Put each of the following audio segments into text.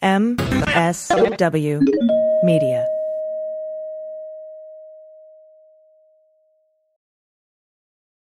MSW Media.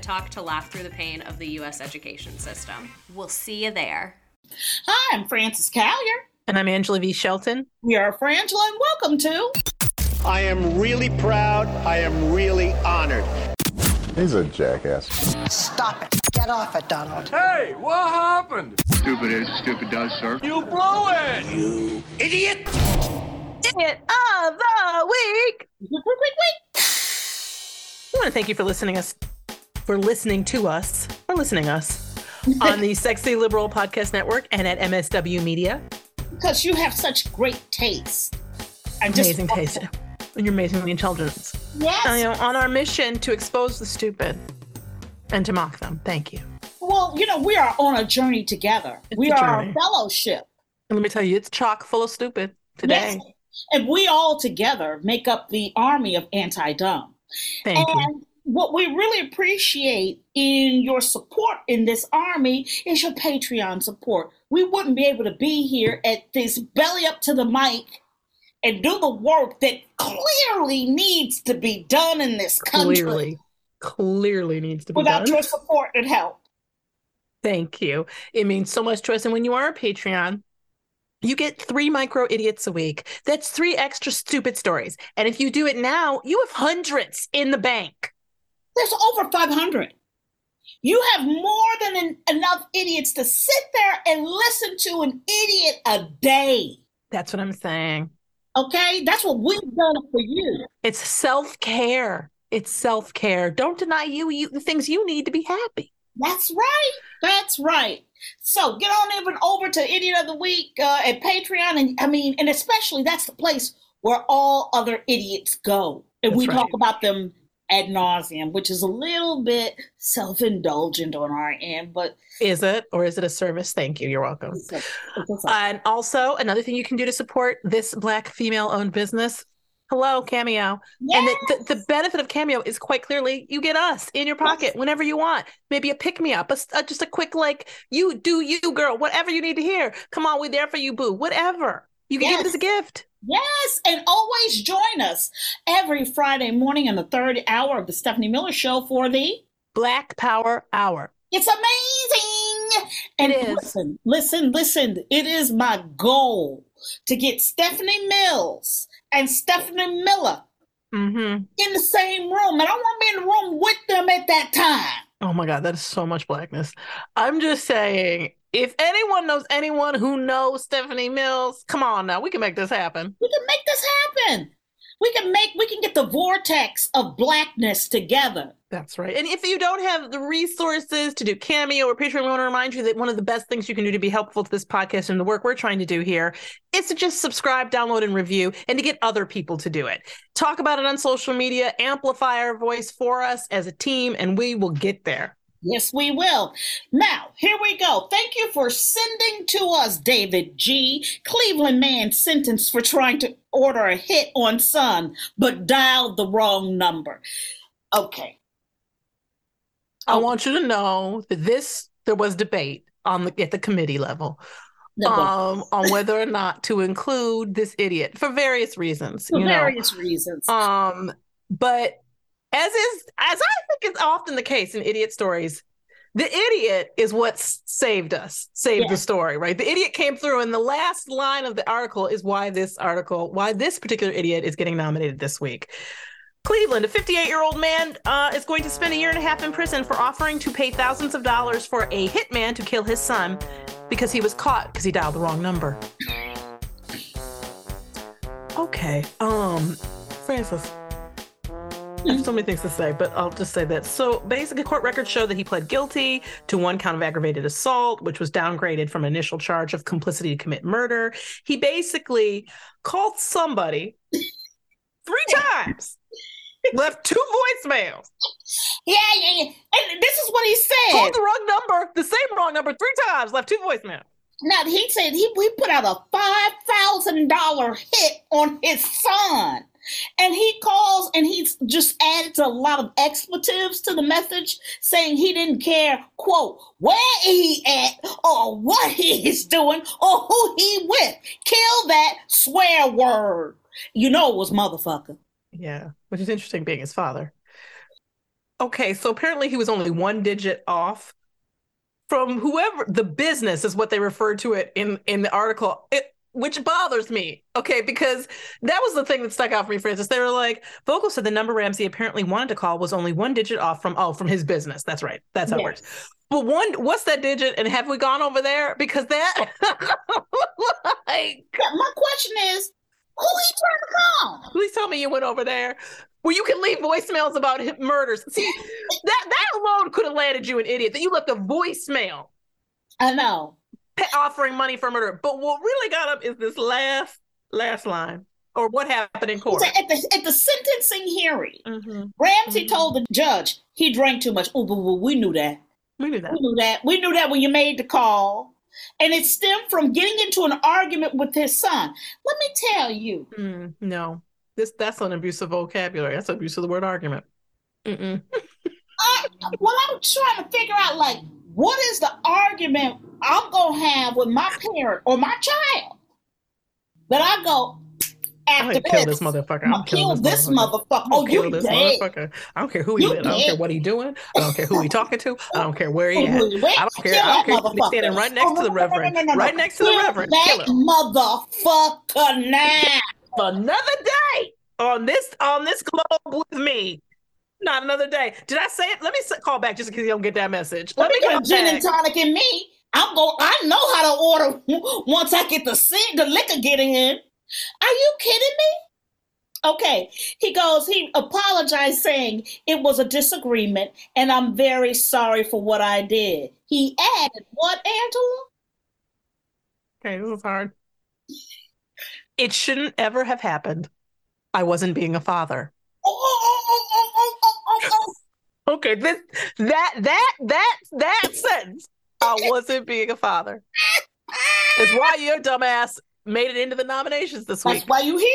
Talk to laugh through the pain of the U.S. education system. We'll see you there. Hi, I'm Frances Callier. And I'm Angela V. Shelton. We are Frangela, and welcome to. I am really proud. I am really honored. He's a jackass. Stop it. Get off it, Donald. Hey, what happened? Stupid is, stupid does, sir. You blow it! You idiot! Idiot of the week! Quick, quick, quick. I want to thank you for listening us for listening to us, for listening us on the Sexy Liberal Podcast Network and at MSW Media. Because you have such great taste. And amazing taste. And you're amazingly intelligent. Yes. You know, on our mission to expose the stupid and to mock them. Thank you. Well, you know, we are on a journey together. It's we a are journey. a fellowship. And let me tell you, it's chock full of stupid today. Yes. And we all together make up the army of anti dumb. Thank and you. What we really appreciate in your support in this army is your Patreon support. We wouldn't be able to be here at this belly up to the mic and do the work that clearly needs to be done in this country. Clearly, clearly needs to be done Without done. your support and help. Thank you. It means so much to us. And when you are a Patreon, you get three micro idiots a week. That's three extra stupid stories. And if you do it now, you have hundreds in the bank. There's over 500. You have more than en- enough idiots to sit there and listen to an idiot a day. That's what I'm saying. Okay? That's what we've done for you. It's self care. It's self care. Don't deny you, you the things you need to be happy. That's right. That's right. So get on even over to Idiot of the Week uh, at Patreon. And I mean, and especially that's the place where all other idiots go. And That's we right. talk about them ad nauseum, which is a little bit self indulgent on our end, but Is it or is it a service? Thank you. You're welcome. it's a, it's a, And also, another thing you can do to support this Black female owned business. Hello, Cameo. And the, the, the benefit of Cameo is quite clearly you get us in your pocket whenever you want. Maybe a pick me up, a, uh, just a quick, like, you do you, girl, whatever you need to hear. Come on, we're there for you, boo. Whatever. You can give it as a gift. Yes, and always join us every Friday morning in the third hour of the Stephanie Miller Show for the Black Power Hour. It's amazing. And It is. listen, listen, listen. It is my goal to get Stephanie Mills and Stephanie Miller Mm-hmm. in the same room. And I want to be in the room with them at that time. Oh my God, that is so much blackness. I'm just saying, if anyone knows anyone who knows Stephanie Mills, come on now, we can make this happen. We can make this happen. We can make we can get the vortex of blackness together. That's right. And if you don't have the resources to do Cameo or Patreon, we want to remind you that one of the best things you can do to be helpful to this podcast and the work we're trying to do here is to just subscribe, download, and review, and to get other people to do it. Talk about it on social media, amplify our voice for us as a team, and we will get there. Yes, we will. Now, here we go. Thank you for sending to us, David G. Cleveland man sentenced for trying to order a hit on son, but dialed the wrong number. Okay. I want you to know that this there was debate on the at the committee level No, um, on whether or not to include this idiot for various reasons. for you know. various reasons. Um, but as is as I think is often the case in idiot stories, the idiot is what saved us, saved yeah. the story, right? The idiot came through, and the last line of the article is why this article, why this particular idiot is getting nominated this week. Cleveland, a 58 year old man uh, is going to spend a year and a half in prison for offering to pay thousands of dollars for a hitman to kill his son because he was caught because he dialed the wrong number. Okay, um, Frances, Have so many things to say, but I'll just say that. So basically, court records show that he pled guilty to one count of aggravated assault, which was downgraded from initial charge of complicity to commit murder. He basically called somebody three times, left two voicemails. Yeah, yeah, yeah. And this is what he said. Called the wrong number, the same wrong number three times, left two voicemails. Now he said he, he put out a five thousand dollar hit on his son. And he calls and he's just added a lot of expletives to the message, saying he didn't care, quote, where he at or what he is doing or who he with. Kill that swear word. You know it was motherfucker. Yeah, which is interesting being his father. Okay, so apparently he was only one digit off from whoever the business is what they referred to it in in the article. It which bothers me. Okay, because that was the thing that stuck out for me, Frances. They were like, Vogel said the number Ramsey apparently wanted to call was only one digit off from oh, from his business. That's right. That's how yes. it works. But one, what's that digit? And have we gone over there? Because that oh. like my question is, who he trying to call? Please tell me you went over there. Where you can leave voicemails about murders. See, that that alone could have landed you an idiot. That you left a voicemail. I know offering money for murder. But what really got up is this last last line or what happened in court. At the, at the sentencing hearing, mm-hmm. Ramsey mm-hmm. told the judge he drank too much. Oh, but we knew that. We knew that. We knew that. We knew that when you made the call. And it stemmed from getting into an argument with his son. Let me tell you. Mm, no, this that's an abusive vocabulary. That's abuse of the word argument. I, well, I'm trying to figure out, like, what is the argument I'm gonna have with my parent or my child that I go after this, kill this motherfucker. I'm kill this motherfucker. motherfucker. Oh, you this dead. motherfucker. I don't care who he is. I don't care what he doing. I don't care who he talking to. I don't care where he at. I don't care. I don't care. He's standing right next to the oh, reverend. Right next to the reverend. Kill him. motherfucker now. Another day on this on this globe with me. Not another day. Did I say it? Let me call back just in case you don't get that message. Let, Let me get gin and tonic in me. I'm going. I know how to order once I get the scent, the liquor getting in. Are you kidding me? Okay. He goes. He apologized, saying it was a disagreement, and I'm very sorry for what I did. He added, "What, Angela?" Okay, this is hard. It shouldn't ever have happened. I wasn't being a father. Oh, oh, oh, Okay, this that that that that sentence. I wasn't being a father. Is why your dumbass made it into the nominations this week. That's why you here.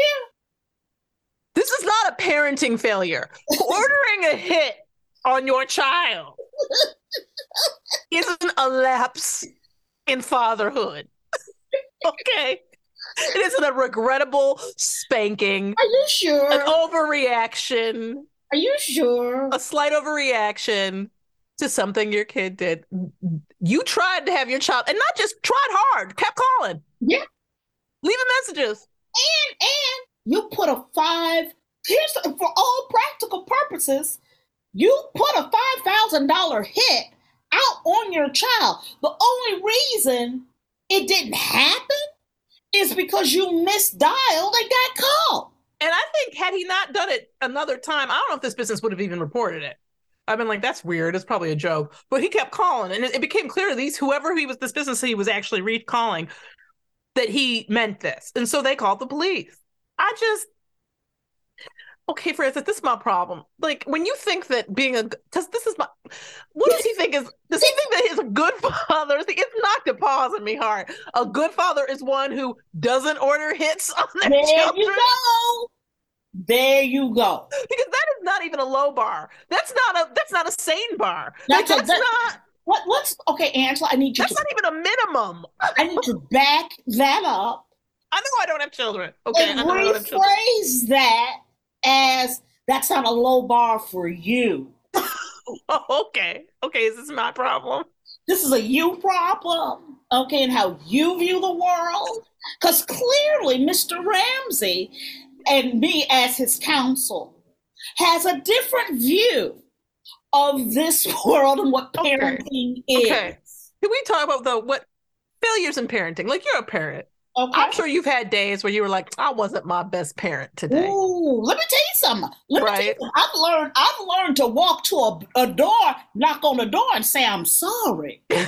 This is not a parenting failure. Ordering a hit on your child isn't a lapse in fatherhood. okay. It isn't a regrettable spanking. Are you sure? An overreaction. Are you sure? A slight overreaction to something your kid did. You tried to have your child, and not just tried hard, kept calling. Yeah. Leaving messages. And and you put a five. Here's for all practical purposes, you put a five thousand dollar hit out on your child. The only reason it didn't happen is because you misdialed and got called. And I think had he not done it another time, I don't know if this business would have even reported it. I've been like, that's weird. It's probably a joke. But he kept calling, and it, it became clear to these whoever he was, this business he was actually recalling, that he meant this, and so they called the police. I just okay, instance, this is my problem. Like when you think that being a because this is my what does he think is does he think that he's a good father? It's knocked a pause in me hard. A good father is one who doesn't order hits on their there children. You go. There you go. Because that is not even a low bar. That's not a that's not a sane bar. That's, like, that's that, not what what's okay, Angela, I need you That's to, not even a minimum. I need to back that up. I know I don't have children. Okay. And rephrase that as that's not a low bar for you. Oh, okay. Okay, This is this my problem? This is a you problem, okay, and how you view the world. Because clearly, Mr. Ramsey and me as his counsel has a different view of this world and what parenting okay. is. Okay. Can we talk about the what failures in parenting? Like you're a parent. Okay. I'm sure you've had days where you were like, I wasn't my best parent today. Ooh, let me tell you something. Let right? me tell you something. I've learned I've learned to walk to a, a door, knock on the door, and say I'm sorry. okay.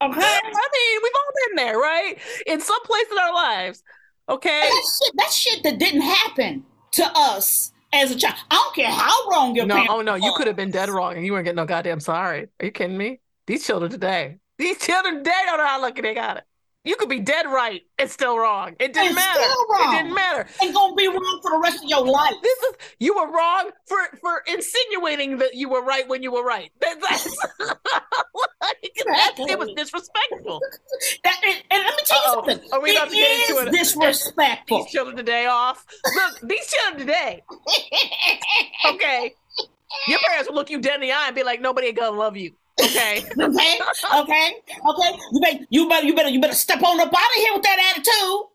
I mean, we've all been there, right? In some place in our lives. Okay. That shit, that shit that didn't happen to us as a child. I don't care how wrong your no, parents. Oh no, you could have been dead wrong and you weren't getting no goddamn sorry. Are you kidding me? These children today, these children today don't know how lucky they got it. You could be dead right. It's still wrong. It didn't it's matter. It didn't matter. It's gonna be wrong for the rest of your life. This is you were wrong for for insinuating that you were right when you were right. That, that's, exactly. it was disrespectful. That, and, and, let me tell Uh-oh. you something. Are we about it to get into it? Disrespectful. These children today off. Look, these children today. okay. Your parents will look you dead in the eye and be like, "Nobody gonna love you." Okay. okay. Okay. Okay. You better, you better, you better, you better step on up out of here with that attitude.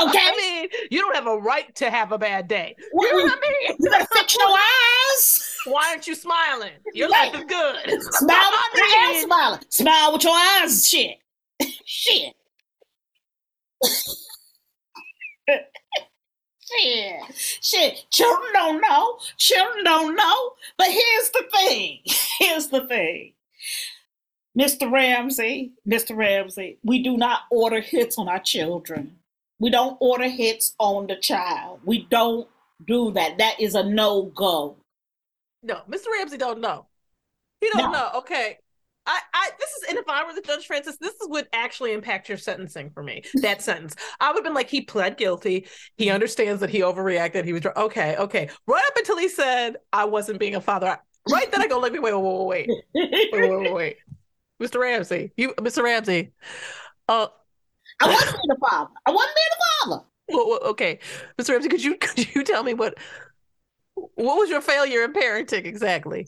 Okay. I mean, you don't have a right to have a bad day. What, you know what I mean? You better fix your eyes. Why aren't you smiling? Your life is good. Smile with your eyes smiling. Smile with your eyes. Shit. Shit. Shit. Shit. Children don't know. Children don't know. But here's the thing. Here's the thing. Mr. Ramsey, Mr. Ramsey, we do not order hits on our children. We don't order hits on the child. We don't do that. That is a no go. No, Mr. Ramsey don't know. He don't no. know. Okay. I, I, this is and if I were the judge Frances, this is, would actually impact your sentencing for me. That sentence, I would have been like, he pled guilty. He understands that he overreacted. He was okay, okay. Right up until he said I wasn't being a father. Right then, I go, like, wait, wait, wait, wait, wait, wait, wait, wait. Mr. Ramsey, you, Mr. Ramsey. Uh, I wasn't being a father. I wasn't being a father. Well, well, okay, Mr. Ramsey, could you could you tell me what what was your failure in parenting exactly?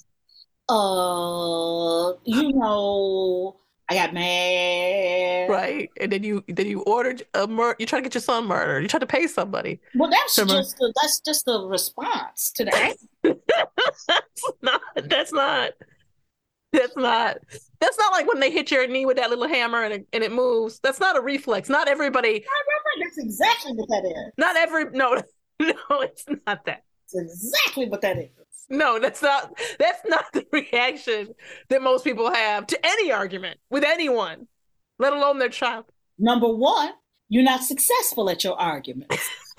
Uh, you know, I got mad. Right, and then you then you ordered a murder. You try to get your son murdered. You try to pay somebody. Well, that's just a, that's just a response to that. that's not. That's not. That's not. That's not like when they hit your knee with that little hammer and it, and it moves. That's not a reflex. Not everybody. I remember. That's exactly what that is. Not every. No, no, it's not that. It's exactly what that is. No, that's not. That's not the reaction that most people have to any argument with anyone, let alone their child. Number one, you're not successful at your arguments.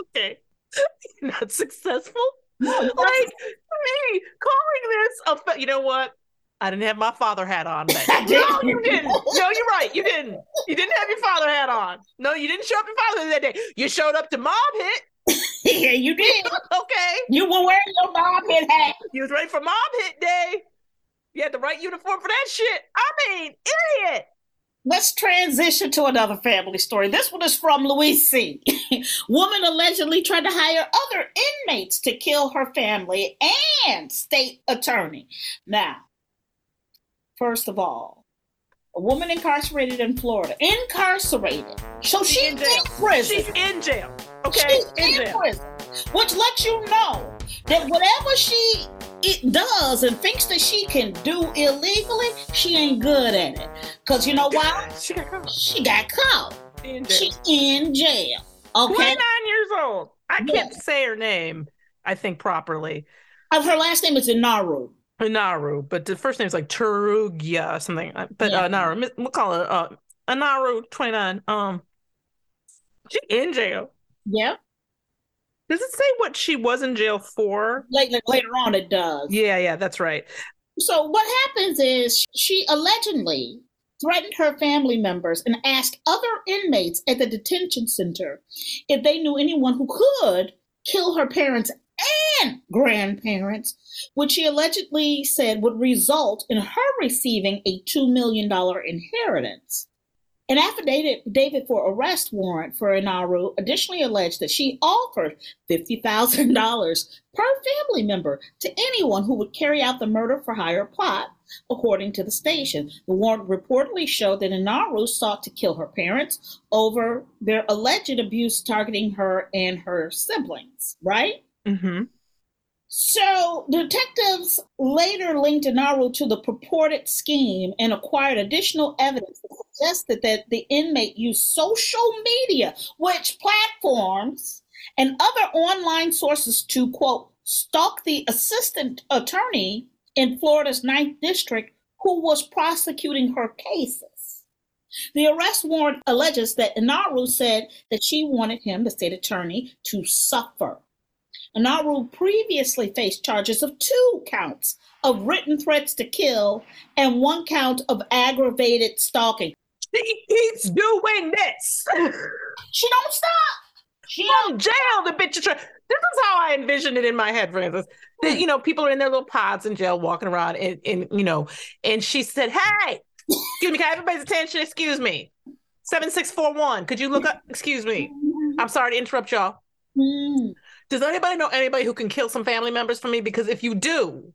okay, you're not successful. No, like me calling this a you know what? I didn't have my father hat on. But... no, you didn't. No, you're right. You didn't. You didn't have your father hat on. No, you didn't show up your father that day. You showed up to mob hit. yeah, you did. okay. You were wearing your mob hit hat. You was ready for mob hit day. You had the right uniform for that shit. I mean, idiot. Let's transition to another family story. This one is from Louise C. Woman allegedly tried to hire other inmates to kill her family and state attorney. Now, first of all, a woman incarcerated in Florida. Incarcerated. So she's in, in prison. She's in jail. Okay. She's in, in jail. prison. Which lets you know that whatever she it does and thinks that she can do illegally, she ain't good at it. Cause you know why? she got caught. She got caught. In jail. in jail. Okay. 29 years old. I can't say her name, I think, properly. Uh, her last name is Inaru. Inaru, but the first name is like Turugia or something. Uh, but yeah. uh, Inaru, we'll call it uh, Inaru 29. Um, she's in jail. Yeah. Does it say what she was in jail for? Later, later on, it does. Yeah, yeah, that's right. So what happens is she allegedly threatened her family members and asked other inmates at the detention center if they knew anyone who could kill her parents and grandparents, which she allegedly said would result in her receiving a $2 million inheritance. An affidavit for arrest warrant for Inaru additionally alleged that she offered $50,000 per family member to anyone who would carry out the murder for hire plot, according to the station. The warrant reportedly showed that Inaru sought to kill her parents over their alleged abuse targeting her and her siblings, right? Mm-hmm. So, detectives later linked Inaru to the purported scheme and acquired additional evidence that suggested that the inmate used social media, which platforms and other online sources to, quote, stalk the assistant attorney in Florida's ninth district who was prosecuting her cases. The arrest warrant alleges that Inaru said that she wanted him, the state attorney, to suffer. Inaru previously faced charges of two counts of written threats to kill and one count of aggravated stalking. She keeps doing this. she don't stop. She don't jail. The bitch is trying. This is how I envisioned it in my head, Frances. That you know, people are in their little pods in jail, walking around, and, and you know, and she said, "Hey, excuse me, can I have everybody's attention? Excuse me, seven six four one. Could you look up? Excuse me. I'm sorry to interrupt y'all. Mm. Does anybody know anybody who can kill some family members for me? Because if you do,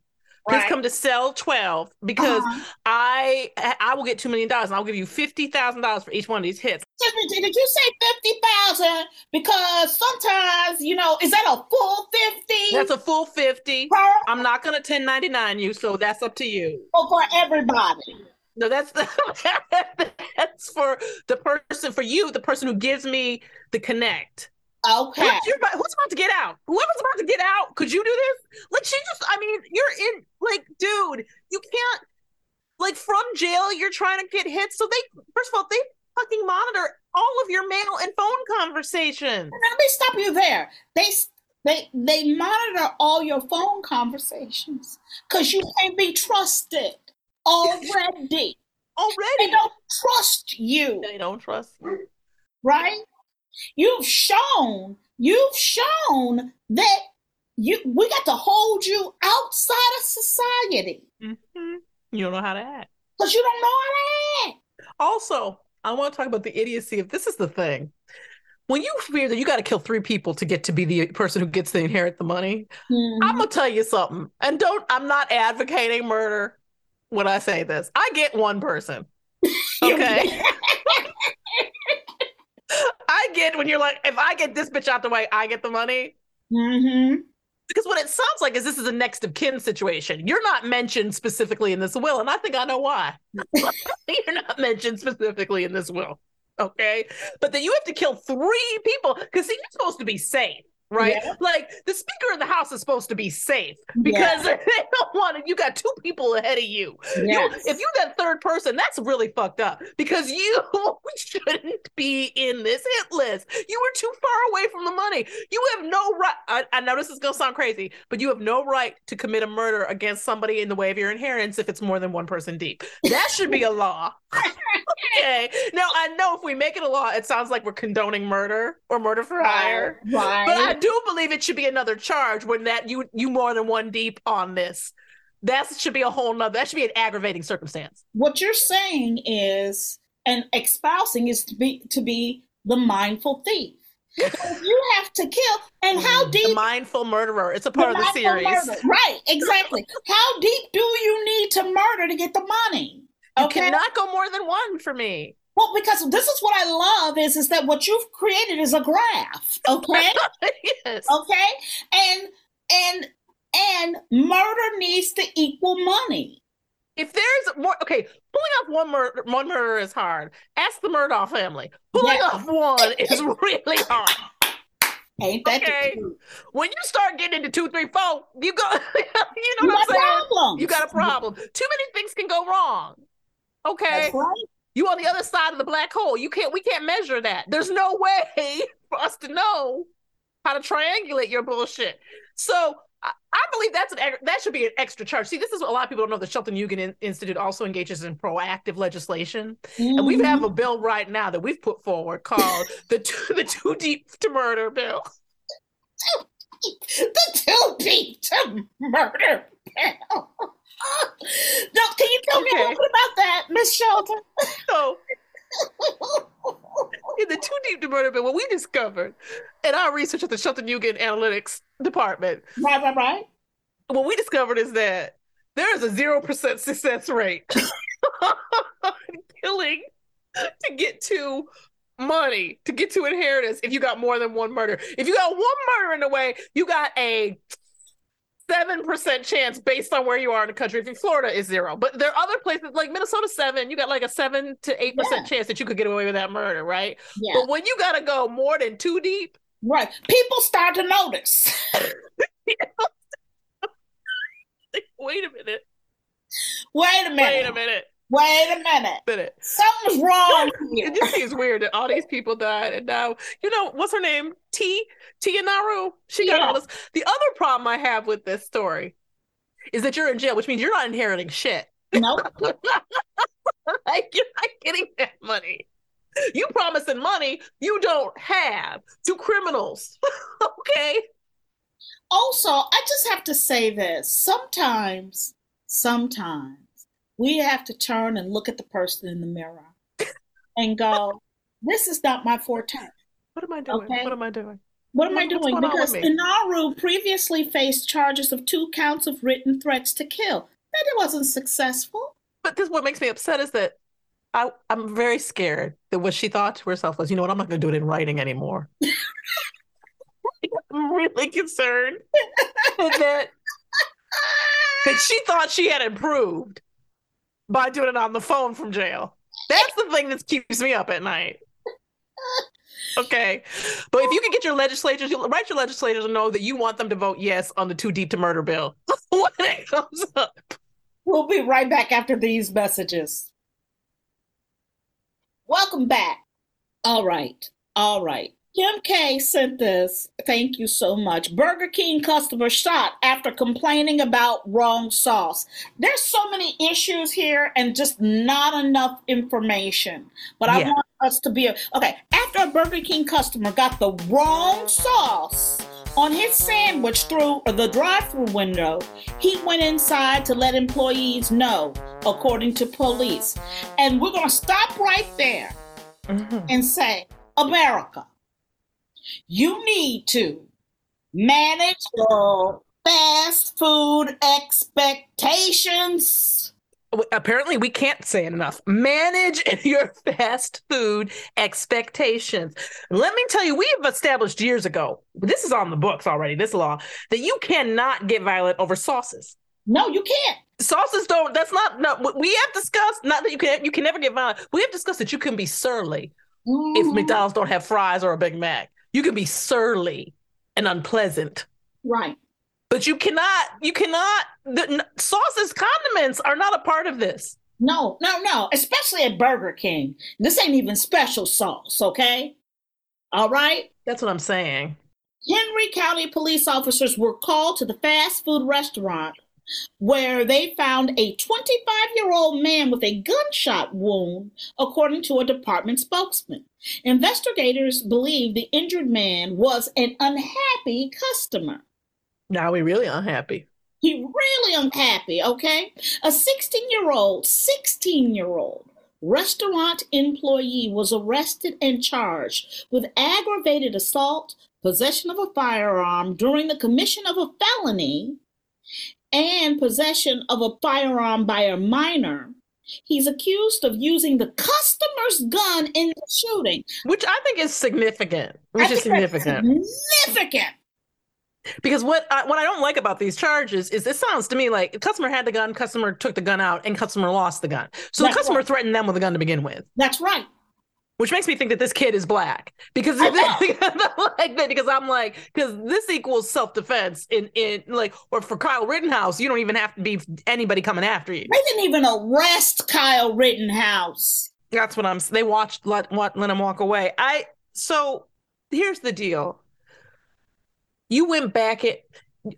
please Right. come to cell 12 because Uh-huh. I I will get $2 million and I'll give you $50,000 for each one of these hits. Did you say fifty thousand? Because sometimes, you know, is that a full fifty? That's a full 50. per I'm not going to 1099 you, so that's up to you. or for everybody. No, that's the. that's for the person, for you, the person who gives me the connect. Okay. Who's, who's about to get out? Whoever's about to get out, could you do this? Like, she just, I mean, you're in, like, dude, you can't, like, from jail, you're trying to get hit. So they, first of all, they fucking monitor all of your mail and phone conversations. Let me stop you there. They they they monitor all your phone conversations because you can't be trusted already. Already. They don't trust you, They don't trust you. right? You've shown you've shown that you we got to hold you outside of society Mhm. You don't know how to act. because you don't know how to act. Also, I want to talk about the idiocy of this is the thing. When you fear that you got to kill three people to get to be the person who gets to inherit the money, I'm gonna tell you something. And don't I'm not advocating murder when I say this. I get one person. Okay. I get when you're like, if I get this bitch out the way, I get the money. Mm-hmm. Because what it sounds like is this is a next of kin situation. You're not mentioned specifically in this will, and I think I know why. You're not mentioned specifically in this will. Okay. But then you have to kill three people because see, you're supposed to be safe, right? Yeah. Like the speaker of the house is supposed to be safe because they don't want it. You got two people ahead of you. You- if you're that third person, that's really fucked up because you shouldn't be in this hit list. You were too far away from the money. You have no right. I, I know this is gonna sound crazy, but you have no right to commit a murder against somebody in the way of your inheritance if it's more than one person deep. That should be a law. okay. Now I know if we make it a law, it sounds like we're condoning murder or murder for hire. Right. But I do believe it should be another charge when that you you more than one deep on this. That should be a whole nother. That should be an aggravating circumstance. what you're saying is and espousing is to be to be the mindful thief you have to kill and how deep? The mindful murderer. It's a part of the series. murder- right exactly how deep do you need to murder to get the money You okay cannot go more than one for me. well because this is what i love is is that what you've created is a graph okay yes. okay and and and murder needs to equal money If there's more, okay, pulling off one murder, one murder is hard. Ask the Murdaugh family. Pulling Yeah. off one is really hard. ain't that Okay. When you start getting into two, three, four, you go. you know You what I'm saying? problems. You got a problem. Too many things can go wrong. Okay. That's right. You on the other side of the black hole. You can't. We can't measure that. There's no way for us to know how to triangulate your bullshit. So I, believe that's an that should be an extra charge. See, this is what a lot of people don't know. The Shelton Eugen Institute also engages in proactive legislation, and we have a mm-hmm. bill right now that we've put forward called the two, the too deep to murder bill. the too deep to murder bill. no, can you tell me a little bit about that, Miss Shelton? So in the too deep to murder bill, what we discovered in our research at the Chattanooga Analytics Department, right, right, right, what we discovered is that there is a zero percent success rate killing to get to money, to get to inheritance. If you got more than one murder, if you got one murder in the way, you got a seven percent chance based on where you are in the country. If in Florida is zero, but there are other places like Minnesota seven, you got like a seven to eight percent chance that you could get away with that murder, right? Yeah. But when you gotta go more than two deep, right? People start to notice. Wait a minute. Wait a minute. Wait a minute. Wait a minute. minute. Something's wrong here. It just seems weird that all these people died, and now you know what's her name? T Tia Naru. She got Yeah. all this. The other problem I have with this story is that you're in jail, which means you're not inheriting shit. Nope. like you're not getting that money. You promising money you don't have to criminals. okay. Also, I just have to say this. Sometimes, sometimes we have to turn and look at the person in the mirror and go, this is not my forte. What am I doing? Okay. What am I doing? What am I doing? Because? Inaru previously faced charges of two counts of written threats to kill. That it wasn't successful. But this what makes me upset is that I, I'm very scared that what she thought to herself was, you know what, I'm not going to do it in writing anymore. I'm really concerned that that she thought she had improved by doing it on the phone from jail. That's the thing that keeps me up at night. Okay, but if you can get your legislators, you write your legislators and know that you want them to vote yes on the too deep to murder bill when it comes up. We'll be right back after these messages. Welcome back. All right. All right. Kim K sent this. Thank you so much. Burger King customer shot after complaining about wrong sauce. There's so many issues here and just not enough information. But I Yeah. want us to be okay. After a Burger King customer got the wrong sauce on his sandwich through the drive-through window, he went inside to let employees know, according to police. And we're going to stop right there mm-hmm. and say, America, you need to manage your fast food expectations. Apparently, we can't say it enough. Manage your fast food expectations. Let me tell you, we have established years ago, this is on the books already, this law, that you cannot get violent over sauces. No, you can't. Sauces don't, that's not, no, we have discussed, not that you can, you can never get violent. We have discussed that you can be surly if Mhm. McDonald's don't have fries or a Big Mac. You can be surly and unpleasant. Right. But you cannot, you cannot, the, n- sauces, condiments are not a part of this. No, no, no. Especially at Burger King. This ain't even special sauce, okay? All right? That's what I'm saying. Henry County police officers were called to the fast food restaurant where they found a 25 year old man with a gunshot wound, according to a department spokesman. Investigators believe the injured man was an unhappy customer. Now we really unhappy. He really unhappy, okay? A 16 year old, 16 year old restaurant employee was arrested and charged with aggravated assault, possession of a firearm during the commission of a felony, and possession of a firearm by a minor. He's accused of using the customer's gun in the shooting. Which I think is significant. Which is significant. Significant. Because what I, what I don't like about these charges is it sounds to me like the customer had the gun, customer took the gun out, and customer lost the gun. So That's the customer right. threatened them with a gun to begin with, That's right. Which makes me think that this kid is black. Because like that, because I'm like, because this equals self defense in in like, or for Kyle Rittenhouse, you don't even have to be anybody coming after you. They didn't even arrest Kyle Rittenhouse. That's what I'm. They watched let let, let him walk away. I so here's the deal. You went back at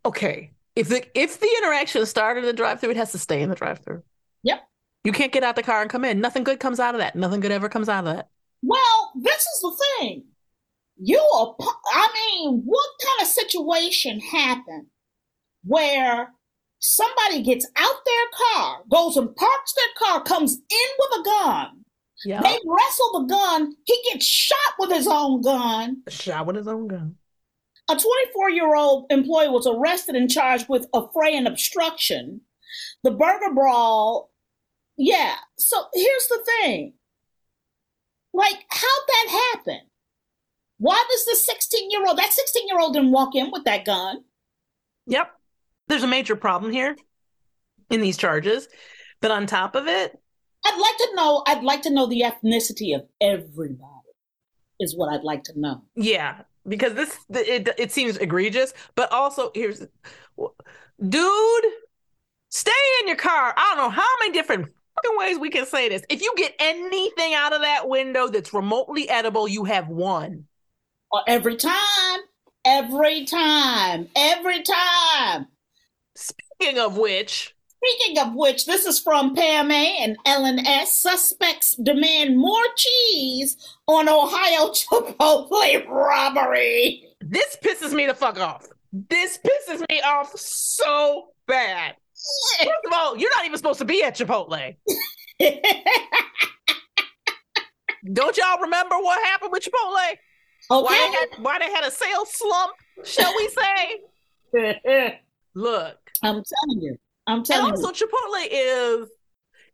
okay. If the if the interaction started in the drive-through, it has to stay in the drive-through. Yep. You can't get out the car and come in. Nothing good comes out of that. Nothing good ever comes out of that. Well, this is the thing. You are, I mean, what kind of situation happened where somebody gets out their car, goes and parks their car, comes in with a gun, Yeah. They wrestle the gun. He gets shot with his own gun. Shot with his own gun. A 24 year old employee was arrested and charged with affray and obstruction. The burger brawl, yeah. So here's the thing like, how'd that happen? Why does the 16 year old, that 16 year old didn't walk in with that gun? Yep. There's a major problem here in these charges. But on top of it, I'd like to know, I'd like to know the ethnicity of everybody, is what I'd like to know. yeah, because this it it seems egregious, but also here's dude, stay in your car. I don't know how many different fucking ways we can say this. If you get anything out of that window that's remotely edible, you have won. Every time, every time, every time. Speaking of which, Speaking of which, this is from Pam A and Ellen S. Suspects demand more cheese on Ohio Chipotle robbery. this pisses me the fuck off. This pisses me off so bad. First of all, you're not even supposed to be at Chipotle. Don't y'all remember what happened with Chipotle? Why they had why they had a sales slump, shall we say? Look, I'm telling you. I'm and telling also you. Chipotle is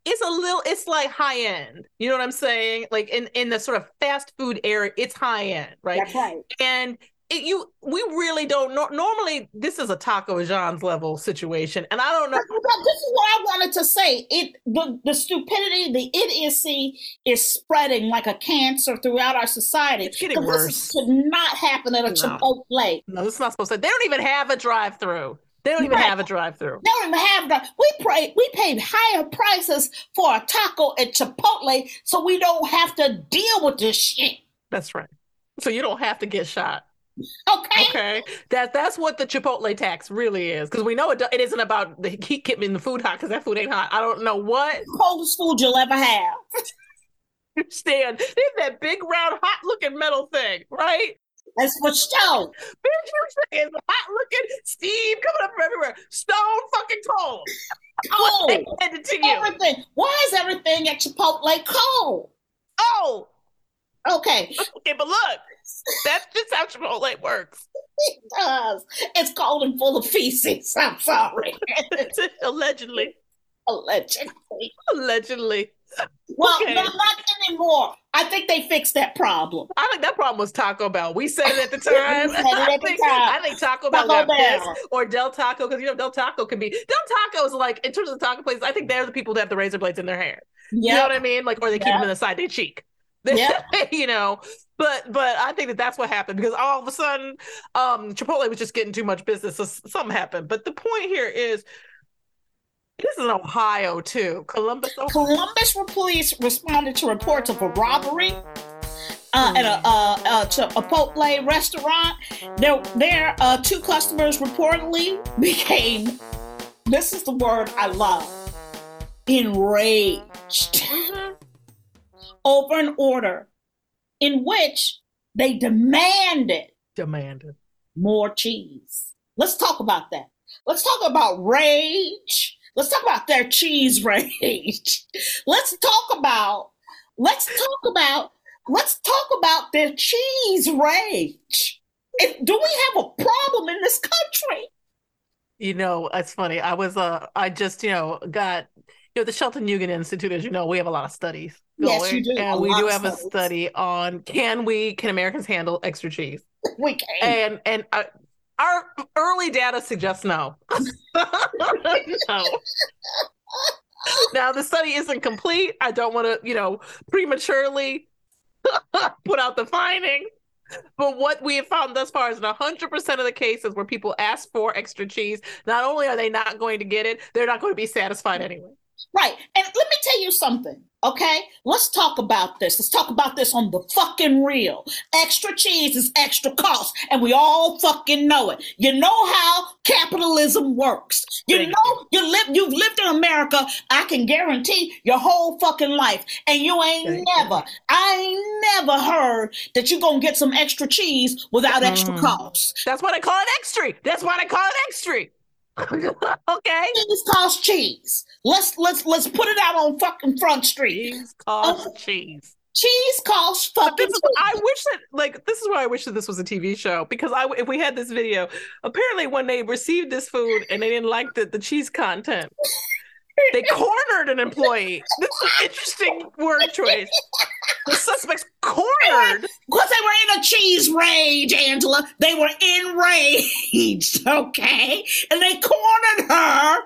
it's a little it's like high end. You know what I'm saying? Like in in the sort of fast food area, it's high end, right? That's right. And it, you we really don't know. Normally, this is a Taco John's level situation, and I don't know. This is what I wanted to say. It the, the stupidity, the idiocy is spreading like a cancer throughout our society. It's getting worse. should not happen at a No. Chipotle. No, this is not supposed to. They don't even have a drive-through. They don't even Right. have a drive-through. They don't even have the we pray we paid higher prices for a taco at Chipotle so we don't have to deal with this shit. That's right. So you don't have to get shot. Okay? Okay, that that's what the Chipotle tax really is, because we know it. It isn't about the heat keeping the food hot, because that food ain't hot. I don't know what. Coldest food you'll ever have. You stand. They have that big round hot looking metal thing, right? That's for show. Big huge thing, hot looking steam coming up from everywhere. Stone fucking cold. Cold. They hand it to you. Everything. Why is everything at Chipotle cold? Oh, Okay. okay, but look, that's just how Chipotle works. It does. It's cold and full of feces. I'm sorry. Allegedly, Allegedly. allegedly. Well, Okay. no, not anymore. I think they fixed that problem. I think that problem was Taco Bell. We said it at the time. We said it at I the think, time. I think Taco Bell Taco got Bell. pissed, or Del Taco, because you know Del Taco can be Del Taco is like in terms of the taco places. I think they're the people that have the razor blades in their hair. You know what I mean? Like, or they keep Yeah. them in the side of their cheek. Yeah. you know, but but I think that that's what happened because all of a sudden, um, Chipotle was just getting too much business, so something happened. But the point here is, this is Ohio too, Columbus, Ohio. Columbus police responded to reports of a robbery uh, at a, uh, uh, a Chipotle restaurant. There, there, uh, two customers reportedly became. This is the word I love. Enraged over an order in which they demanded demanded. more cheese. Let's talk about that. Let's talk about rage. Let's talk about their cheese rage. Let's talk about let's talk about let's talk about their cheese rage. If- do we have a problem in this country? You know, it's funny. I was uh I just, you know, got you know, the Shelton Eugen Institute, as you know, we have a lot of studies. Yes, you do. And we do have a study on can we can Americans handle extra cheese? We can't. And and uh, our early data suggests no. no. Now the study isn't complete. I don't want to, you know, prematurely put out the finding. But what we have found thus far is in 100% of the cases where people ask for extra cheese, not only are they not going to get it, they're not going to be satisfied anyway. Right. And let me tell you something, okay? Let's talk about this. Let's talk about this on the fucking real. Extra cheese is extra cost, and we all fucking know it. You know how capitalism works. You Thank know you live you've lived in America, I can guarantee your whole fucking life. And you ain't Thank never, I ain't never heard that you're gonna get some extra cheese without extra Mm. cost. That's why they call it extra. That's why they call it extra. okay. Cheese costs cheese. Let's let's let's put it out on fucking Front Street. Cheese costs Oh. cheese. Cheese costs fucking is. I wish that like this is why I wish that this was a TV show because I if we had this video apparently when they received this food and they didn't like the, the cheese content they cornered an employee. This is an interesting word choice. The suspects cornered. Because they were in a cheese rage, Angela. They were enraged, okay? And they cornered her.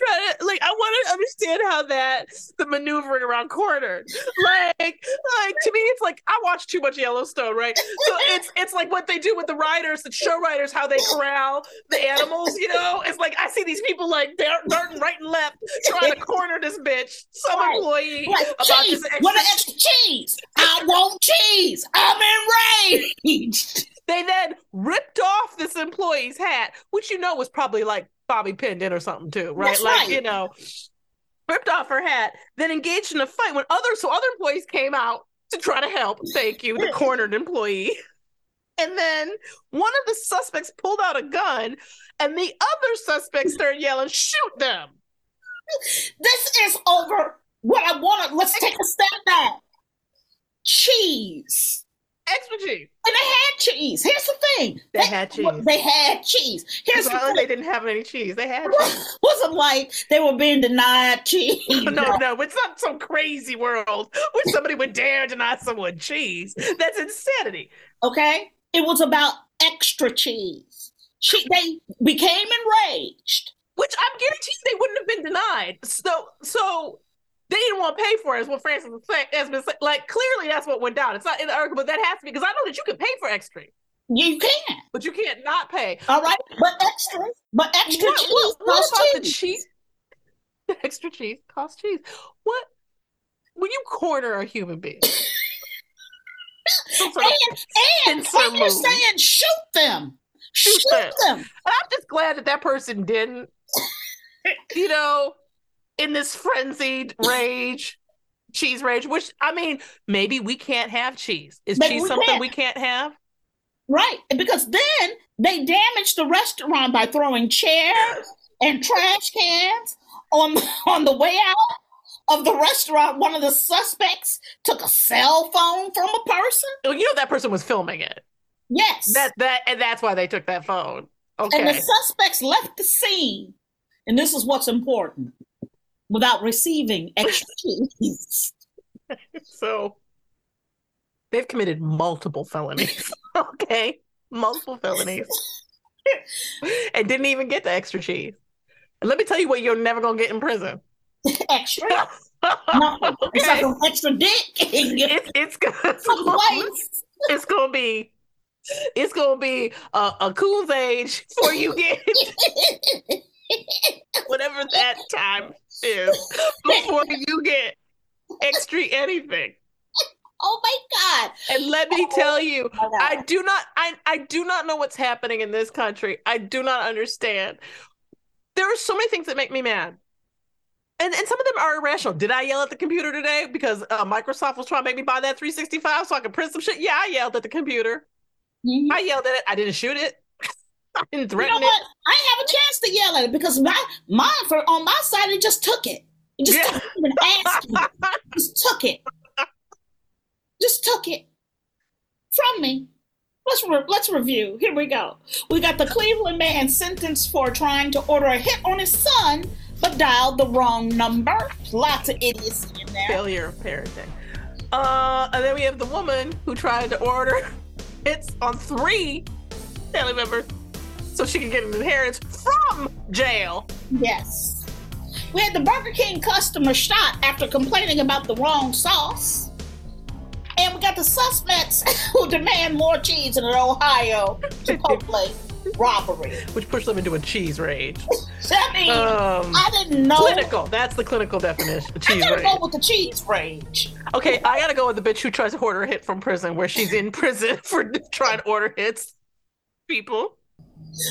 Trying to, like I want to understand how that the maneuvering around cornered. Like, like to me, it's like I watch too much Yellowstone, right? So it's it's like what they do with the writers, the show writers, how they corral the animals. You know, it's like I see these people like dart- darting right and left, trying to corner this bitch, some Right. employee Like, about cheese. this extra. What an extra cheese. I want cheese. I'm enraged. They then ripped off this employee's hat, which you know was probably like Bobby pinned in or something too, right? That's like right. you know, ripped off her hat, then engaged in a fight when other so other employees came out to try to help. Thank you, the cornered employee. And then one of the suspects pulled out a gun, and the other suspect started yelling, "Shoot them!" This is over. What I want to, let's take a step back. Cheese. Extra cheese. And they had cheese. Here's the thing. They had cheese. They had cheese. Here's the thing. they didn't have any cheese. They had cheese. wasn't like they were being denied cheese. No, no, it's not some crazy world where somebody would dare deny someone cheese. That's insanity. Okay? It was about extra cheese. Che- they became enraged. Which I'm guaranteed they wouldn't have been denied. So, so they didn't want to pay for it. Is what Frances. Has been saying. Like clearly, that's what went down. It's not in the article, but that has to be because I know that you can pay for extra, You can. but you can't not pay. All right? But extra, but extra What, cheese what, what about the cheese. cheese? The extra cheese costs cheese. What? When you corner a human being, some sort of And, and, and you're saying shoot them. Shoot Shoot, them. them. And I'm just glad that that person didn't, you know, in this frenzied rage, cheese rage, which I mean, maybe we can't have cheese. Is cheese we something can't. we can't have? Right. Because then they damaged the restaurant by throwing chairs and trash cans on on the way out of the restaurant. One of the suspects took a cell phone from a person. Well, you know that person was filming it. Yes. That that and that's why they took that phone. Okay. And the suspects left the scene. And this is what's important without receiving extra cheese. So they've committed multiple felonies. okay. Multiple felonies. and didn't even get the extra cheese. And let me tell you what you're never gonna get in prison. extra. Nothing. It's like an extra dick. it's it's gonna it's gonna be it's gonna be a, a cool's age before you get whatever that time is before you get extra anything. Oh my God. And let me tell you, I do not I, I do not know what's happening in this country. I do not understand. There are so many things that make me mad. And, and some of them are irrational. Did I yell at the computer today because uh, Microsoft was trying to make me buy that 365 so I could print some shit? Yeah, I yelled at the computer. Mhm. I yelled at it. I didn't shoot it. You know what? it. I didn't have a chance to yell at it because my mine for on my side it just took it. It just Yeah. didn't even ask me. Just took it. Just took it from me. Let's re- let's review. Here we go. We got the Cleveland man sentenced for trying to order a hit on his son, but dialed the wrong number. Lots of idiocy in there. Failure of parenting. Uh, and then we have the woman who tried to order hits on three family members so she can get an inheritance from jail. Yes. We had the Burger King customer shot after complaining about the wrong sauce. And we got the suspects who demand more cheese in an Ohio Chipotle robbery. which pushed them into a cheese rage. I mean, Um, I didn't know. clinical. That's the clinical definition. I Cheese gotta rage. go with the cheese rage. Okay, I gotta go with the bitch who tries to order a hit from prison, where she's in prison for trying to order hits. People,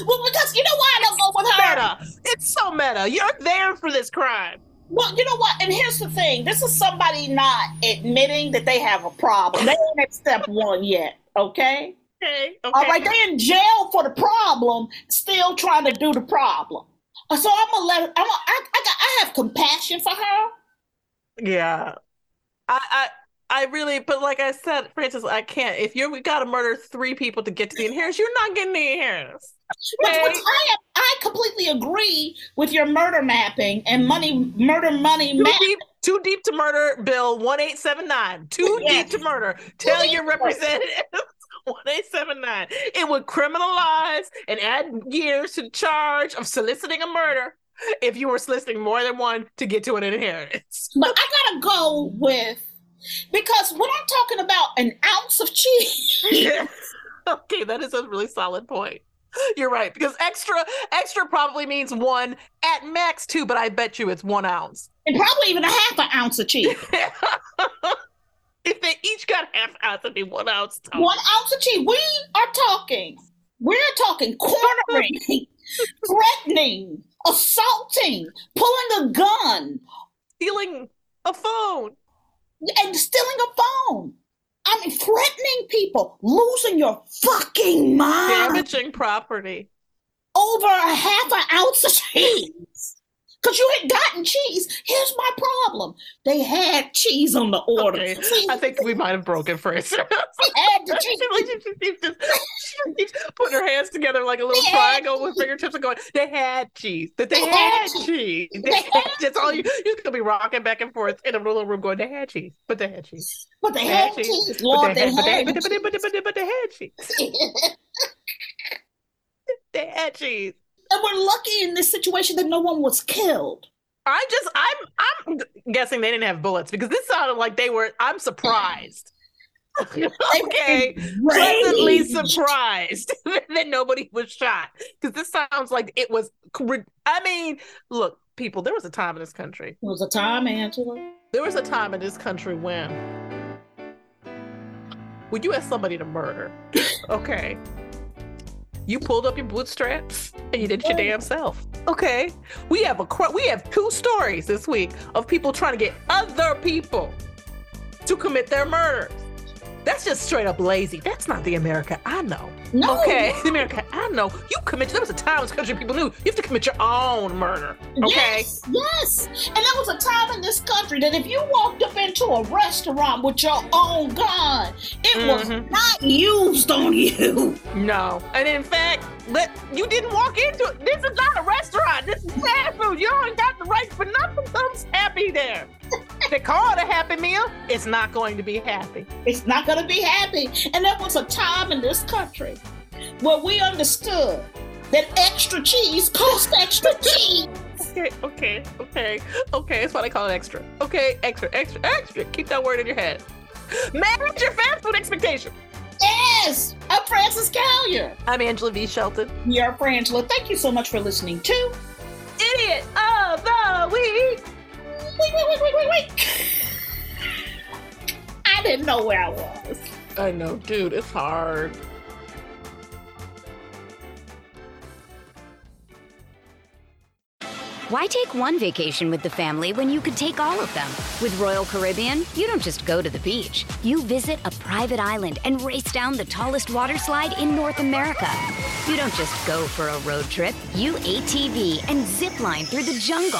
Well, because you know why I don't go with her? meta. It's so meta. You're there for this crime. Well, you know what? And here's the thing: this is somebody not admitting that they have a problem. They ain't at step one yet. Okay. Okay. Okay. All right, they in jail for the problem, still trying to do the problem. Uh, so I'm gonna let. Her, I'm. Gonna, I. I, got, I have compassion for her. Yeah, I. I I really, but like I said, Frances, I can't. If you're, we got to murder three people to get to the inheritance. You're not getting the inheritance. Which, which I, I completely agree with your murder mapping and money, murder money too Deep, too deep to murder, Bill one eight seven nine. Too yes. deep to murder. Tell your representative. 1879. It would criminalize and add years to the charge of soliciting a murder if you were soliciting more than one to get to an inheritance. But I gotta go with because when I'm talking about an ounce of cheese. yeah. Okay, that is a really solid point. You're right because extra extra probably means one at max two, but I bet you it's one ounce. And probably even a half an ounce of cheese. if they each got half ounce, it'd be one ounce. Total. One ounce of cheese. We are talking. We're talking cornering, threatening, assaulting, pulling a gun, stealing a phone and stealing a phone. I mean, threatening people, losing your fucking mind, damaging property over a half an ounce of cheese. Because you had gotten cheese. Here's my problem. They had cheese on the order. Okay. I think we might have broken a had the cheese. She's putting her hands together like a little they triangle with fingertips and going, they had cheese. That they, they, had, cheese. cheese. They, they had, That's all you, you're going to be rocking back and forth in a little room going, they had cheese. But they had cheese. But they, had, had, cheese. cheese. Lord, but they, had, but, they, but, but, but, but they had cheese. they had cheese and we're lucky in this situation that no one was killed. I just I'm I'm guessing they didn't have bullets because this sounded like they were. I'm surprised. okay, pleasantly surprised that nobody was shot because this sounds like it was. I mean, look, people, there was a time in this country. There was a time, Angela. There was a time in this country when, would you ask somebody to murder? Okay, you pulled up your bootstraps and you did your damn self. Okay. We have a we have two stories this week of people trying to get other people to commit their murders. That's just straight up lazy. That's not the America I know. No. Okay, the America I know. You commit. There was a time in this country people knew you have to commit your own murder. Okay. Yes, yes. And there was a time in this country that if you walked up into a restaurant with your own gun, it mm-hmm. was not used on you. No. And in fact, let you didn't walk into it. This is not a restaurant. This is fast food. You ain't got the right for nothing. Thumbs happy there. They call it a happy meal. It's not going to be happy. It's not going to be happy. And there was a time in this country where we understood that extra cheese cost extra cheese. Okay, okay, okay, okay. That's why they call it extra. Okay, extra, extra, extra. Keep that word in your head. Manage your fast food expectations. Yes, I'm Frances Callier. I'm Angela V. Shelton. You're Frangela. Thank you so much for listening to Idiot of the Week. Wait, wait, wait, wait, wait, wait. I didn't know where I was. I know, dude. It's hard. Why take one vacation with the family when you could take all of them? With Royal Caribbean, you don't just go to the beach. You visit a private island and race down the tallest water slide in North America. You don't just go for a road trip. You ATV and zip line through the jungle.